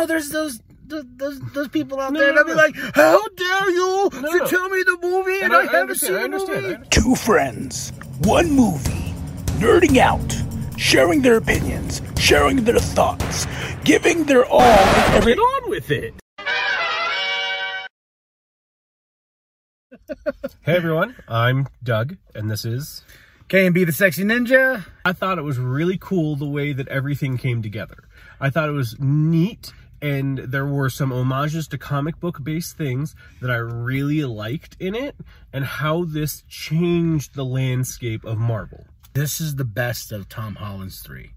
no, there's those those those, those people out No, there. no, and I'll be like, how dare you No, to no. tell me the movie and, And I- I, I haven't understand, seen I the understand, movie. Two friends, one movie, nerding out, sharing their opinions, sharing their thoughts, giving their all. and every- Get on with it. hey everyone, I'm Doug, and this is. KMB the sexy ninja. I thought it was really cool the way that everything came together. I thought it was neat, and there were some homages to comic book based things that I really liked in it, and how this changed the landscape of Marvel. This is the best of Tom Holland's three.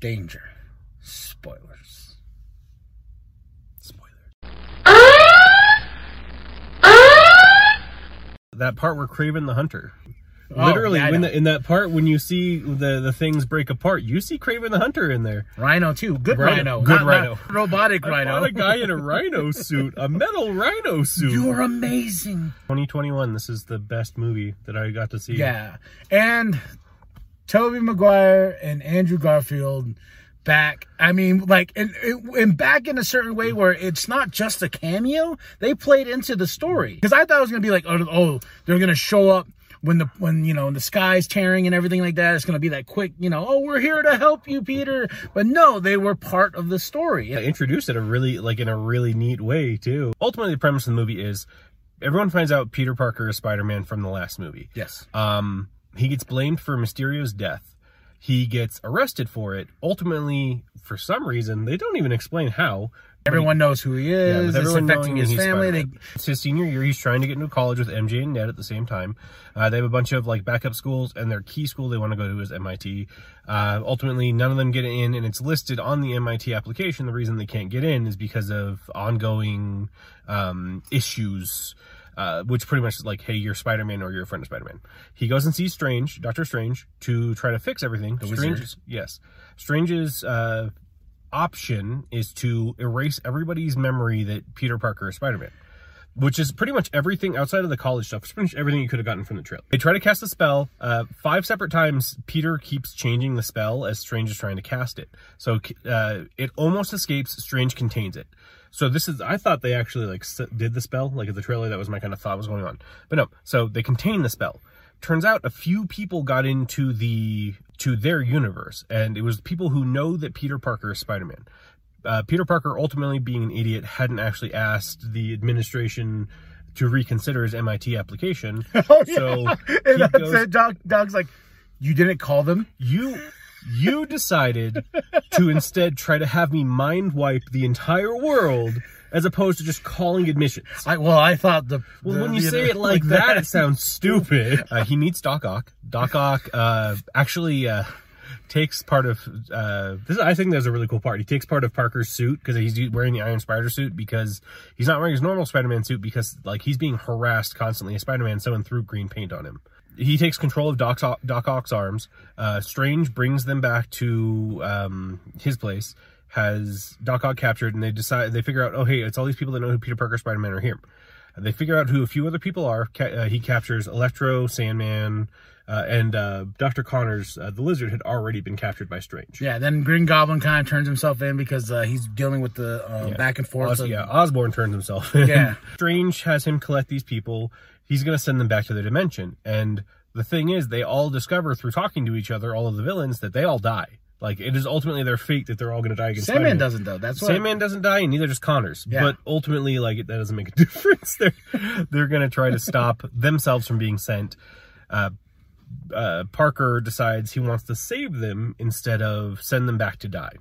Danger. Spoilers. Spoiler. Ah! Ah! That part where Kraven the Hunter. Oh, Literally, yeah, when the, in that part when you see the the things break apart, you see Kraven the Hunter in there. Rhino too. Good Rhino. rhino. Good Not- rhino. not robotic rhino. a guy in a rhino suit, a metal rhino suit. You're amazing. 2021. This is the best movie that I got to see. Yeah. And Tobey Maguire and Andrew Garfield back. I mean, like, and, and back in a certain way where it's not just a cameo. They played into the story. Because I thought it was going to be like, oh, oh they're going to show up when the, when, you know, the sky's tearing and everything like that. It's going to be that quick, you know, oh, we're here to help you, Peter. But no, they were part of the story. They introduced it a really like in a really neat way too. Ultimately, the premise of the movie is everyone finds out Peter Parker is Spider-Man from the last movie. Yes. Um, he gets blamed for Mysterio's death. He gets arrested for it. Ultimately, for some reason, they don't even explain how. Everyone knows who he Yeah, is. with it's affecting his family. They, It's his senior year. He's trying to get into college with MJ and Ned at the same time. Uh, they have a bunch of like backup schools, and their key school they want to go to is MIT. Uh, ultimately, none of them get in, and it's listed on the MIT application. The reason they can't get in is because of ongoing um, issues. Uh, which pretty much is like, hey, you're Spider-Man or you're a friend of Spider-Man. He goes and sees Strange, Doctor Strange, to try to fix everything. The Strange, wizard. yes, Strange's uh, option is to erase everybody's memory that Peter Parker is Spider-Man. Which is pretty much everything outside of the college stuff. It's pretty much everything you could have gotten from the trailer. They try to cast the spell. Uh, five separate times, Peter keeps changing the spell as Strange is trying to cast it. So uh, it almost escapes. Strange contains it. So this is, I thought they actually like did the spell, like at the trailer, that was my kind of thought was going on. But no, so they contain the spell. Turns out a few people got into the, to their universe, and it was people who know that Peter Parker is Spider-Man. Uh, Peter Parker, ultimately being an idiot, hadn't actually asked the administration to reconsider his MIT application. Oh, So and that's goes- it. Dog, dog's like, you didn't call them? you you decided to instead try to have me mind wipe the entire world as opposed to just calling admissions. I, well, I thought the. Well, the- when you the- say it like that, it sounds stupid. Uh, he meets Doc Ock. Doc Ock uh, actually uh, takes part of uh, this. I think that's a really cool part. He takes part of Parker's suit because he's wearing the Iron Spider suit because he's not wearing his normal Spider-Man suit because like he's being harassed constantly. As Spider-Man, someone threw green paint on him. He takes control of Doc, Doc Ock's arms. Uh, Strange brings them back to um, his place. Has Doc Ock captured, and they decide they figure out, oh hey, it's all these people that know who Peter Parker, Spider-Man are here. They figure out who a few other people are. Ca- Uh, he captures Electro, Sandman, uh, and uh, Dr. Connors, uh, the lizard, had already been captured by Strange. Yeah, then Green Goblin kind of turns himself in because uh, he's dealing with the uh, back and forth. Os- of- yeah, Osborn turns himself in. Yeah. Strange has him collect these people. He's going to send them back to their dimension. And the thing is, they all discover through talking to each other, all of the villains, that they all die. Like, it is ultimately their fate that they're all going to die against Sandman Spider-Man. doesn't, though. That's what. Sandman doesn't die, and neither does Connors. Yeah. But ultimately, like that doesn't make a difference. They're they're gonna try to stop themselves from being sent. Uh, uh, Parker decides he wants to save them instead of send them back to die.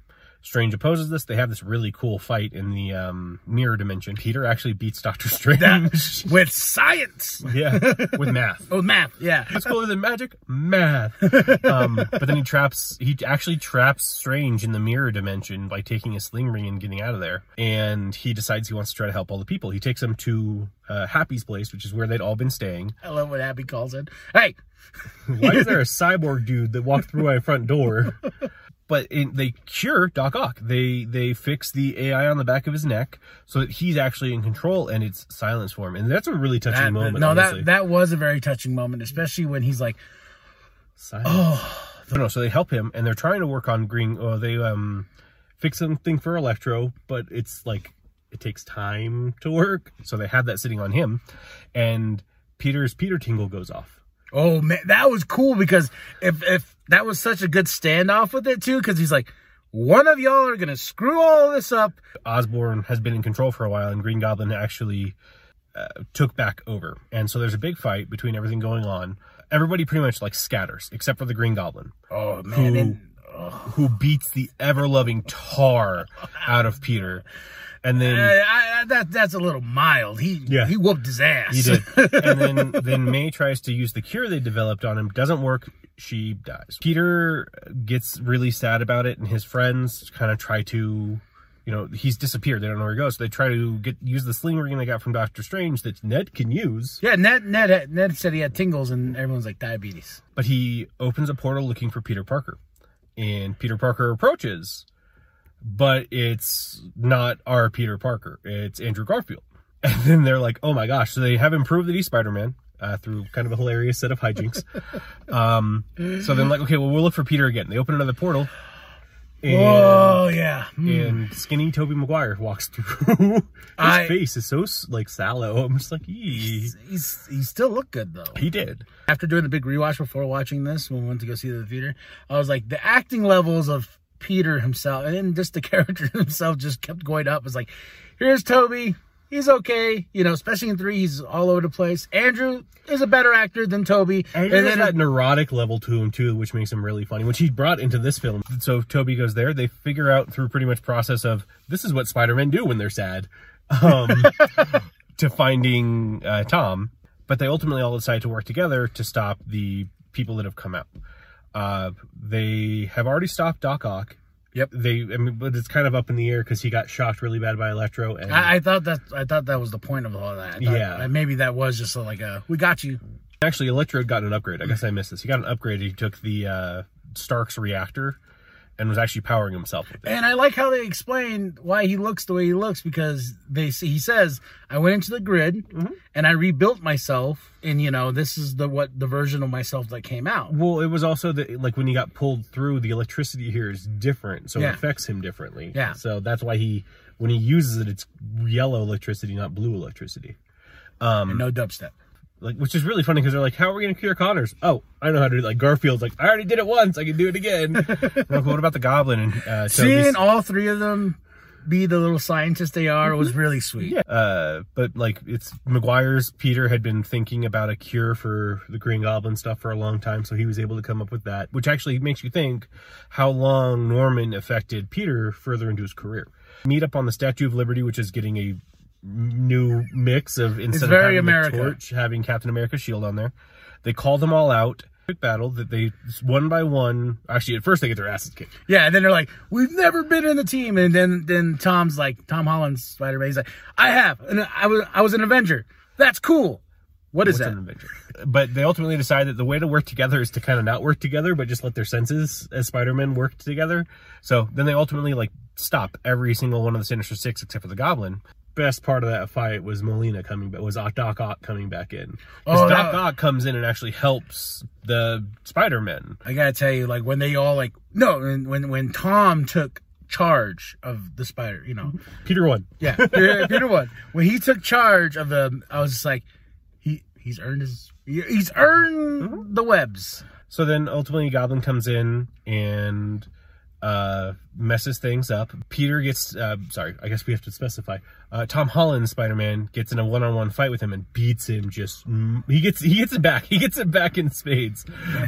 Strange opposes this. They have this really cool fight in the um, mirror dimension. Peter actually beats Doctor Strange. That, with science. yeah, with math. Oh, math. Yeah. What's cooler than magic? Math. Um, but then he traps, he actually traps Strange in the mirror dimension by taking a sling ring and getting out of there. And he decides he wants to try to help all the people. He takes them to uh, Happy's place, which is where they'd all been staying. I love what Happy calls it. Hey, Why is there a cyborg dude that walked through my front door? But it, they cure Doc Ock. They they fix the AI on the back of his neck so that he's actually in control and it's silence for him. And that's a really touching that, moment. no, honestly. that that was a very touching moment, especially when he's like, Silence. Oh no! So they help him, and they're trying to work on Green. Oh, they um fix something for Electro, but it's like it takes time to work. So they have that sitting on him, and Peter's Peter Tingle goes off. Oh man, that was cool because if if that was such a good standoff with it too, because he's like, one of y'all are gonna screw all this up. Osborn has been in control for a while, and Green Goblin actually uh, took back over. And so there's a big fight between everything going on. Everybody pretty much like scatters, except for the Green Goblin, Oh man, and, who beats the ever loving tar out of Peter. And then uh, I, I, that that's a little mild. He Yeah. he whooped his ass. He did. and then then May tries to use the cure they developed on him. Doesn't work. She dies. Peter gets really sad about it, and his friends kind of try to, you know, he's disappeared. They don't know where he goes. So they try to get use the sling ring they got from Doctor Strange that Ned can use. yeah, Ned Ned Ned said he had tingles, and everyone's like diabetes. But he opens a portal looking for Peter Parker, and Peter Parker approaches, but it's not our Peter Parker. It's Andrew Garfield. And then they're like, "Oh my gosh!" So they have improved that he's Spider Man uh, through kind of a hilarious set of hijinks. um, so then, like, okay, well, we'll look for Peter again. They open another portal, and, Oh yeah, Mm. and skinny Tobey Maguire walks through. His I- face is so like sallow. I'm just like, Eee. he's he still looked good though. he did. After doing the big rewatch before watching this, when we went to go see the theater, I was like, the acting levels of Peter himself, and just the character himself, just kept going up. It's like, here's Tobey. He's okay, you know. Especially in three, he's all over the place. Andrew is a better actor than Tobey, And and then that neurotic level to him too, which makes him really funny, which he brought into this film. So Tobey goes there. They figure out through pretty much process of this is what Spider-Men do when they're sad, um, to finding uh, Tom. But they ultimately all decide to work together to stop the people that have come out. Uh, they have already stopped Doc Ock. Yep. They, I mean, but it's kind of up in the air because he got shocked really bad by Electro, and I, I thought that I thought that was the point of all that. Thought, Yeah. maybe that was just like a we got you. Actually, Electro had gotten an upgrade. I guess I missed this. He got an upgrade. He took the uh, Stark's reactor and was actually powering himself with it. And I like how they explain why he looks the way he looks because they see he says I went into the grid mm-hmm. and I rebuilt myself and you know this is the what the version of myself that came out. Well, it was also that like when he got pulled through, the electricity here is different, so Yeah. it affects him differently. Yeah. So that's why he, when he uses it, it's yellow electricity, not blue electricity. Um, and no dubstep. Like, which is really funny because they're like, "How are we gonna cure Connors?" Oh, I know how to do. it. Like Garfield's like, "I already did it once. I can do it again." Like, what about the Goblin and uh, Tobey's- Seeing all three of them be the little scientists they are was really sweet. Yeah. Uh, but like it's Maguire's Peter had been thinking about a cure for the Green Goblin stuff for a long time, so he was able to come up with that, which actually makes you think how long Norman affected Peter further into his career. Meet up on the Statue of Liberty, which is getting a new mix of instead of having America. the torch, having Captain America's shield on there. They call them all out. Quick battle that they one by one. Actually, at first they get their asses kicked. Yeah, and then they're like, "We've never been in the team," and then then Tom's like, Tom Holland's Spider Man. He's like, "I have, and I was I was an Avenger. That's cool. What is What's that?" an Avenger? But they ultimately decide that the way to work together is to kind of not work together, but just let their senses as Spider-Man work together. So then they ultimately like stop every single one of the Sinister Six except for the Goblin. Best part of that fight was Molina coming, but was Doc Ock coming back in. Oh, Doc that- Ock comes in and actually helps the Spider-Man. I gotta tell you, like when they all like no, when when when Tom took charge of the spider, you know, Peter won. yeah, Peter, Peter one when he took charge of the, I was just like, he he's earned his, he's earned mm-hmm. the webs. So then ultimately Goblin comes in and uh, messes things up. Peter gets, uh, sorry, I guess we have to specify. Uh, Tom Holland, Spider-Man, gets in a one-on-one fight with him and beats him. Just he gets he gets it back. He gets it back in spades.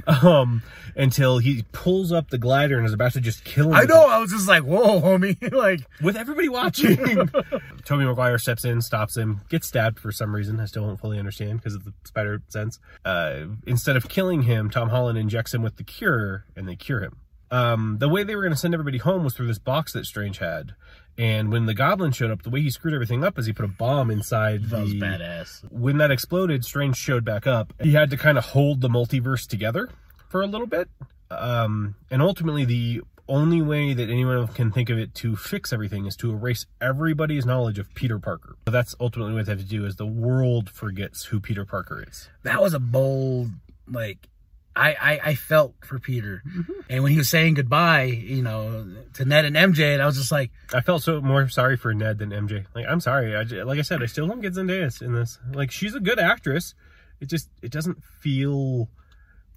Um, until he pulls up the glider and is about to just kill him. I know, I was just like, whoa, homie, like with everybody watching. Tobey Maguire steps in, stops him, gets stabbed for some reason. I still don't fully understand because of the spider sense. Uh, instead of killing him, Tom Holland injects him with the cure, and they cure him. Um, the way they were going to send everybody home was through this box that Strange had. And when the Goblin showed up, the way he screwed everything up is he put a bomb inside that was badass. When that exploded, Strange showed back up. He had to kind of hold the multiverse together for a little bit. Um, and ultimately, the only way that anyone can think of it to fix everything is to erase everybody's knowledge of Peter Parker. But that's ultimately what they have to do is the world forgets who Peter Parker is. That was a bold, like, I, I, I felt for Peter. Mm-hmm. And when he was saying goodbye, you know, to Ned and MJ, and I was just like, I felt so more sorry for Ned than MJ. Like I'm sorry. I j- like I said, I still don't get Zendaya in this. Like she's a good actress. It just it doesn't feel.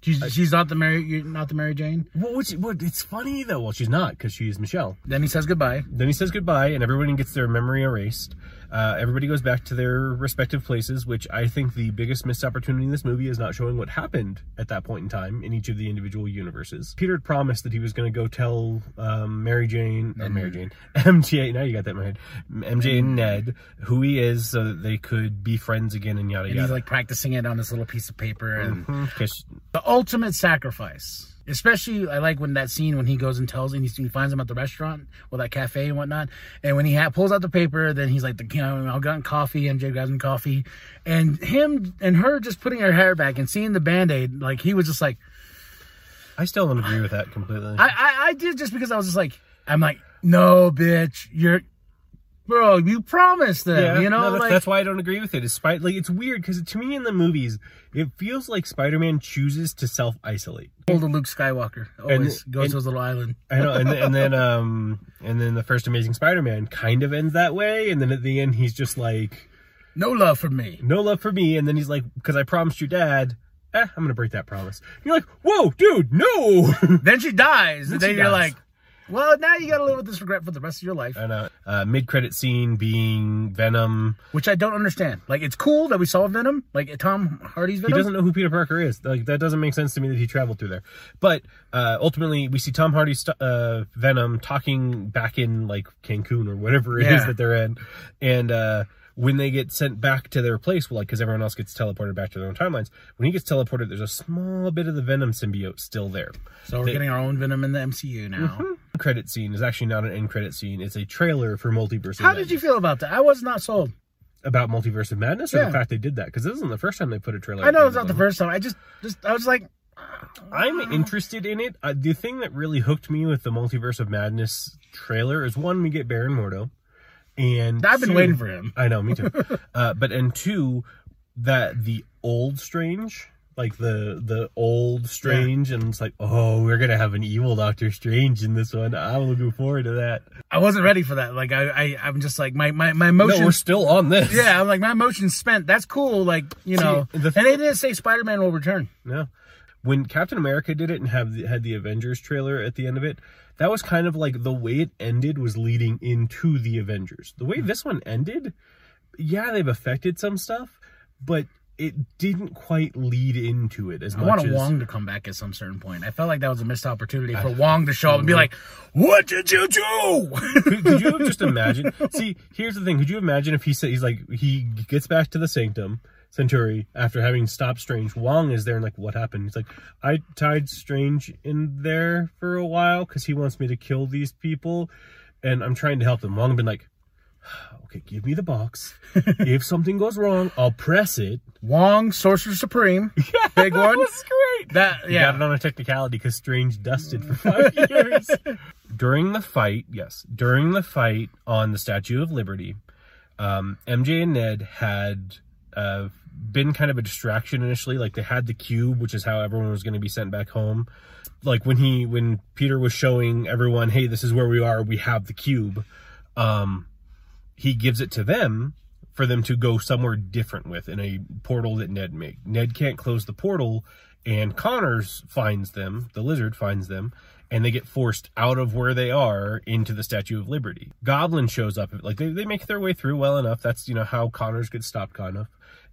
she's, she's not the Mary, you're not the Mary Jane. Well, which, what, it's funny though. Well, she's not because she's Michelle. Then he says goodbye. Then he says goodbye, and everybody gets their memory erased. Uh, everybody goes back to their respective places, which I think the biggest missed opportunity in this movie is not showing what happened at that point in time in each of the individual universes. Peter had promised that he was going to go tell um, Mary Jane, or Mary Jane, MJ. Now you got that in my head. MJ and Ned who he is, so that they could be friends again, and yada And he's yada. like practicing it on this little piece of paper. And Mhm, 'cause- the ultimate sacrifice. Especially, I like when that scene when he goes and tells and he, he finds him at the restaurant or that cafe and whatnot. And when he ha- pulls out the paper, then he's like, the, you know, I've gotten coffee. MJ grabs him coffee, and him and her just putting her hair back and seeing the band aid, like he was just like, I still don't agree with that completely. I, I, I did just because I was just like, I'm like, no, bitch, you're, bro, you promised them, you know, no, that's, like, that's why I don't agree with it. It's spite like it's weird because to me in the movies it feels like Spider-Man chooses to self isolate. Old Luke Skywalker always And- goes and- to his little island. I know, and, then- and then um and then the first Amazing Spider-Man kind of ends that way, and then at the end he's just like No love for me. no love for me, and then he's like because I promised your dad. Eh, I'm gonna break that promise. You're like, whoa, dude, no. Then she dies, and Then then she you're dies. like, well, now you gotta live with this regret for the rest of your life. and uh, uh, mid-credit scene being Venom. which I don't understand. Like, it's cool that we saw Venom, like Tom Hardy's Venom. He doesn't know who Peter Parker is. Like that doesn't make sense to me that he traveled through there. But uh, ultimately, we see Tom Hardy's uh, Venom talking back in like Cancun or whatever it is Yeah. that they're in, and uh, when they get sent back to their place, well, like because everyone else gets teleported back to their own timelines. When he gets teleported, there's a small bit of the Venom symbiote still there. so we're getting our own Venom in the MCU now. Credit scene is actually not an end credit scene. It's a trailer for Multiverse. of madness. How did you feel about that? I was not sold. about Multiverse of Madness, or Yeah. the fact they did that? Because this isn't the first time they put a trailer. I know it's not the first time. I just, just I was like, I'm interested in it. Uh, the thing that really hooked me with the Multiverse of Madness trailer is one, we get Baron Mordo, and I've been two- waiting for him. I know, me too. uh, but and two, that the old Strange, like the the old Strange, and it's like, oh, we're gonna have an evil Doctor Strange in this one. I'm looking forward to that. I wasn't ready for that. Like, I, I I'm just like my my my emotions. No, we're still on this. yeah, I'm like my emotions spent. That's cool. Like you know, the and they didn't say Spider Man will return. No. When Captain America did it and have the, had the Avengers trailer at the end of it, that was kind of like the way it ended was leading into the Avengers. The way hmm. this one ended, yeah, they've affected some stuff, but it didn't quite lead into it as I much want as Wong to come back at some certain point. I felt like that was a missed opportunity for Wong to show up and be like, "What did you do?" could, could you just imagine? See, here's the thing. Could you imagine if he said he's like he gets back to the Sanctum Centauri after having stopped Strange? Wong is there and like, what happened? He's like, I tied Strange in there for a while because he wants me to kill these people, and I'm trying to help them. Wong been like, okay, give me the box. if something goes wrong, I'll press it. Wong, Sorcerer Supreme, big one. great. That You got yeah. it on a technicality because Strange dusted for five years. during the fight, yes, during the fight on the Statue of Liberty, um, MJ and Ned had uh, been kind of a distraction initially. Like they had the cube, which is how everyone was going to be sent back home. Like when he, when Peter was showing everyone, hey, this is where we are. We have the cube. Um, he gives it to them for them to go somewhere different with in a portal that Ned made. Ned can't close the portal, and Connors finds them, the lizard finds them, and they get forced out of where they are into the Statue of Liberty. Goblin shows up, like they, they make their way through well enough. That's you know how Connors gets stopped kind of.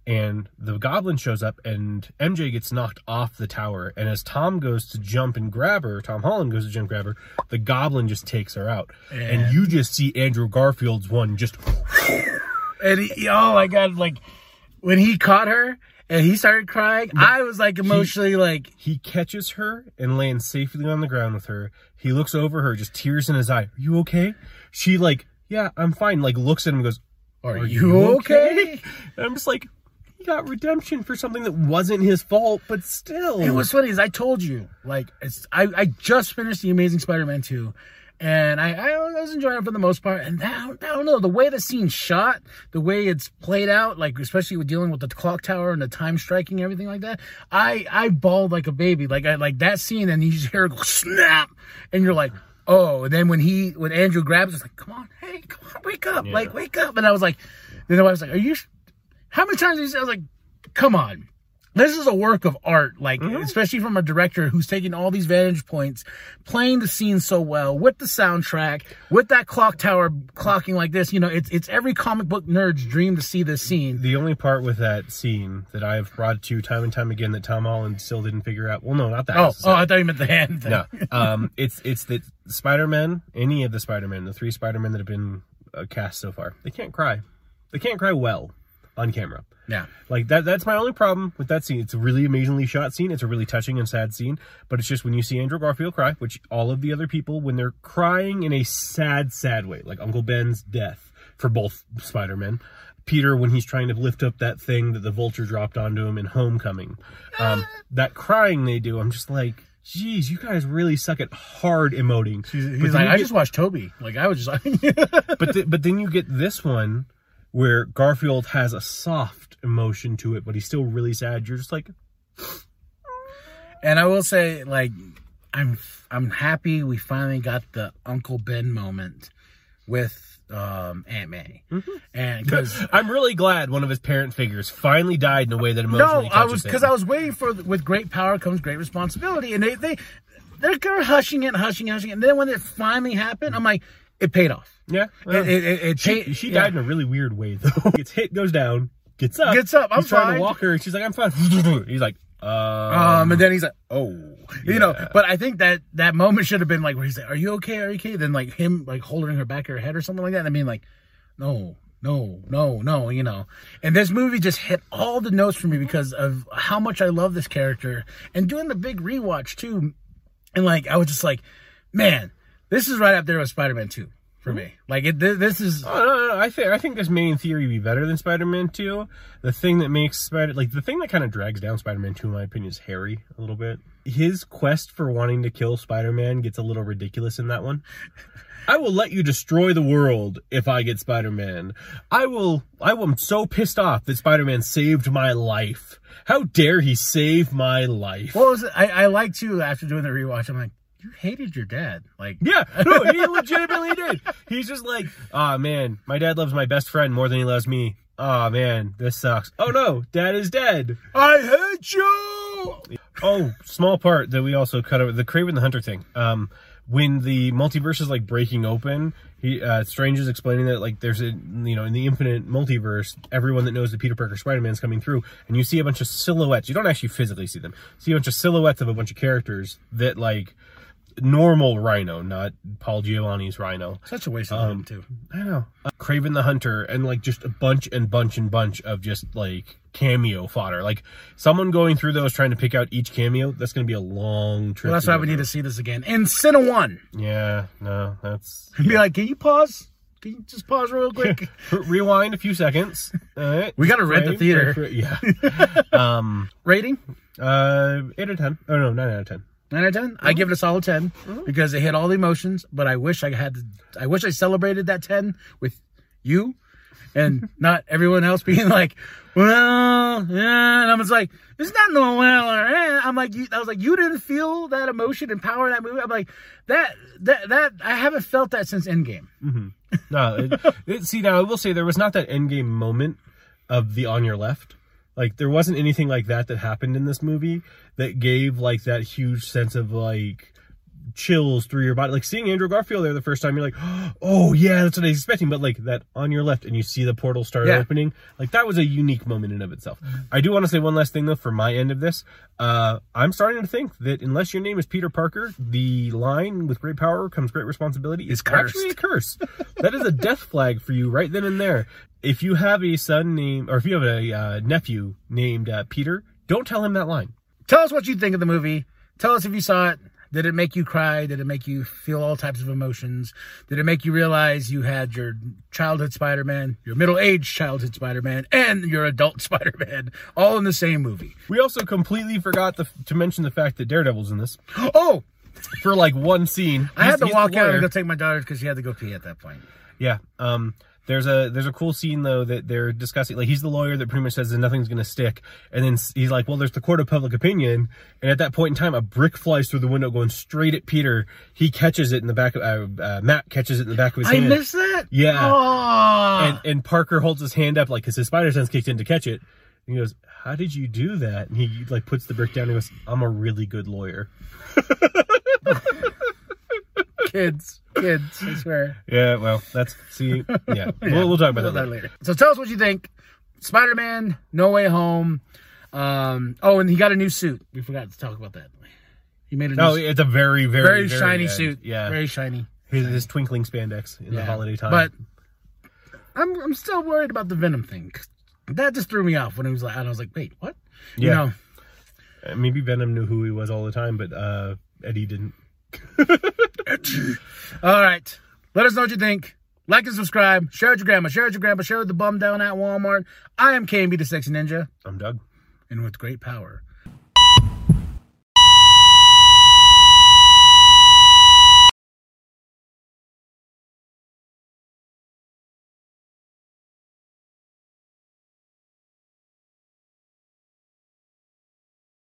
And the goblin shows up and MJ gets knocked off the tower. And as Tom goes to jump and grab her, Tom Holland goes to jump and grab her, the goblin just takes her out. And you just see Andrew Garfield's one just And he, oh my god, like when he caught her and he started crying, I was like emotionally like, He catches her and lands safely on the ground with her. He looks over her, just tears in his eye. Are you okay? She like, yeah, I'm fine. Like looks at him and goes, "Are, you okay?" And I'm just like, he got redemption for something that wasn't his fault, but still. It was funny, as I told you, like it's I, I just finished the Amazing Spider-Man 2, and I, I was enjoying it for the most part. And that, I don't know the way the scene's shot, the way it's played out, like especially with dealing with the clock tower and the time striking, everything like that. I I bawled like a baby, like I like that scene, and you just hear it go snap, and you're like. Oh, and then when he, when Andrew grabs, it's like, come on, hey, come on, wake up, like, wake up. And I was like, then I was like, are you, how many times say, I was like, come on. This is a work of art, like, especially from a director who's taking all these vantage points, playing the scene so well with the soundtrack, with that clock tower clocking like this. You know, it's, it's every comic book nerd's dream to see this scene. The only part with that scene that I've brought to you time and time again that Tom Holland still didn't figure out. Well, no, not that. Oh, oh. I thought you meant the hand thing. no. Um, it's it's that Spider-Man, any of the Spider-Man, the three Spider-Men that have been uh, cast so far, they can't cry. They can't cry well on camera. Yeah. Like that that's my only problem with that scene. It's a really amazingly shot scene. It's a really touching and sad scene, but it's just when you see Andrew Garfield cry, which all of the other people when they're crying in a sad sad way, like Uncle Ben's death for both Spider-Men. Peter when he's trying to lift up that thing that the vulture dropped onto him in Homecoming. Um, that crying they do, I'm just like, geez, you guys really suck at hard emoting. He's, he's like, I get- just watched Tobey. Like, I was just like, but th- but then you get this one where Garfield has a soft emotion to it, but he's still really sad. You're just like, And I will say, like, I'm I'm happy we finally got the Uncle Ben moment with um, Aunt May, Mm-hmm. and because I'm really glad one of his parent figures finally died in a way that emotionally. no, I was because I was waiting for with great power comes great responsibility, and they they they're, they're hushing it, hushing, it, hushing, it. and then when it finally happened, I'm like, it paid off. Yeah. It, it, it, it she she yeah. died in a really weird way though. Gets hit, goes down, gets up, Gets up, I'm he's trying to walk her, and she's like, I'm fine. He's like, um, Um, and then he's like, oh, you know. But I think that that moment should have been like where he's like, "Are you okay? Are you okay?" Then like him like holding her back of her head or something like that. And I mean like, no, no, no, no, you know. And this movie just hit all the notes for me because of how much I love this character and doing the big rewatch too. And like I was just like, man, this is right up there with Spider-Man Two for me. Like it, th- this is Oh, no, no, no. I think I think this may in theory be better than Spider-Man 2. The thing that makes Spider like the thing that kind of drags down Spider-Man 2 in my opinion is Harry a little bit. His quest for wanting to kill Spider-Man gets a little ridiculous in that one. I will let you destroy the world if I get Spider-Man. I will I am so pissed off that Spider-Man saved my life. How dare he save my life? what was it? I, I like too after doing the rewatch. I'm like, you hated your dad, like. Yeah, no, he legitimately did. He's just like, ah man, my dad loves my best friend more than he loves me. Oh man, this sucks. Oh no, dad is dead. I hate you. Oh, small part that we also cut out the Kraven the Hunter thing. Um, when the multiverse is like breaking open, he uh, Strange is explaining that like there's a you know in the infinite multiverse, everyone that knows that Peter Parker Spider Man's coming through, and you see a bunch of silhouettes. You don't actually physically see them. You see a bunch of silhouettes of a bunch of characters that like normal Rhino, not Paul Giamatti's Rhino. Such a waste of Um, time too. I know. Uh, Kraven the Hunter and like just a bunch and bunch and bunch of just like cameo fodder. Like someone going through those trying to pick out each cameo, that's going to be a long trip. Well, that's why we need to see this again. And Cine One. Yeah, no, that's Be like, can you pause? Can you just pause real quick? Rewind a few seconds. All right. We gotta rent the theater. Yeah. um. Rating? Uh. Eight out of ten. Oh no, nine out of ten. Nine out of 10 I give it a solid 10 because it hit all the emotions. But I wish I had. I wish I celebrated that ten with you, and not everyone else being like, well, yeah. And I was like, it's not no well or eh. I'm like, you, I was like, you didn't feel that emotion and power in that movie. I'm like, that that that I haven't felt that since Endgame. No, it, it, see now I will say there was not that endgame moment of the on your left. Like there wasn't anything like that that happened in this movie that gave like that huge sense of like chills through your body. Like seeing Andrew Garfield there the first time, you're like, oh yeah, that's what I was expecting. But like that on your left, and you see the portal start Yeah. opening, like that was a unique moment in of itself. I do want to say one last thing though for my end of this. Uh, I'm starting to think that unless your name is Peter Parker, the line with great power comes great responsibility is cursed. actually a curse. that is a death flag for you right then and there. If you have a son named, or if you have a uh, nephew named uh, Peter, don't tell him that line. Tell us what you think of the movie. Tell us if you saw it. Did it make you cry? Did it make you feel all types of emotions? Did it make you realize you had your childhood Spider Man, your middle aged childhood Spider Man, and your adult Spider Man all in the same movie? We also completely forgot the, to mention the fact that Daredevil's in this. Oh, for like one scene. I had to walk out and go take my daughter because she had to go pee at that point. Yeah. Um. There's a there's a cool scene though that they're discussing. Like he's the lawyer that pretty much says that nothing's gonna stick, and then he's like, "Well, there's the court of public opinion." And at that point in time, a brick flies through the window, going straight at Peter. He catches it in the back of uh, uh, Matt catches it in the back of his I hand. I missed that. Yeah. Oh. and and Parker holds his hand up like because his spider sense kicked in to catch it. And he goes, "How did you do that?" And he like puts the brick down. and goes, "I'm a really good lawyer." kids, kids. I swear. Yeah, well, that's see, yeah, We'll, we'll talk about that We'll later. So tell us what you think. Spider-Man, No Way Home. Um, oh, and he got a new suit. We forgot to talk about that. He made a new No, suit. it's a very, very, very, very shiny suit. Yeah, very shiny. his, his twinkling spandex in the holiday time. But I'm I'm still worried about the Venom thing. That just threw me off when he was like, and I was like, wait, what? You Yeah. know, Uh, maybe Venom knew who he was all the time, but uh, Eddie didn't. All right. Let us know what you think. Like and subscribe. Share with your grandma. Share with your grandpa. Share with the bum down at Walmart. I am KMB the Sexy Ninja. I'm Doug. And with great power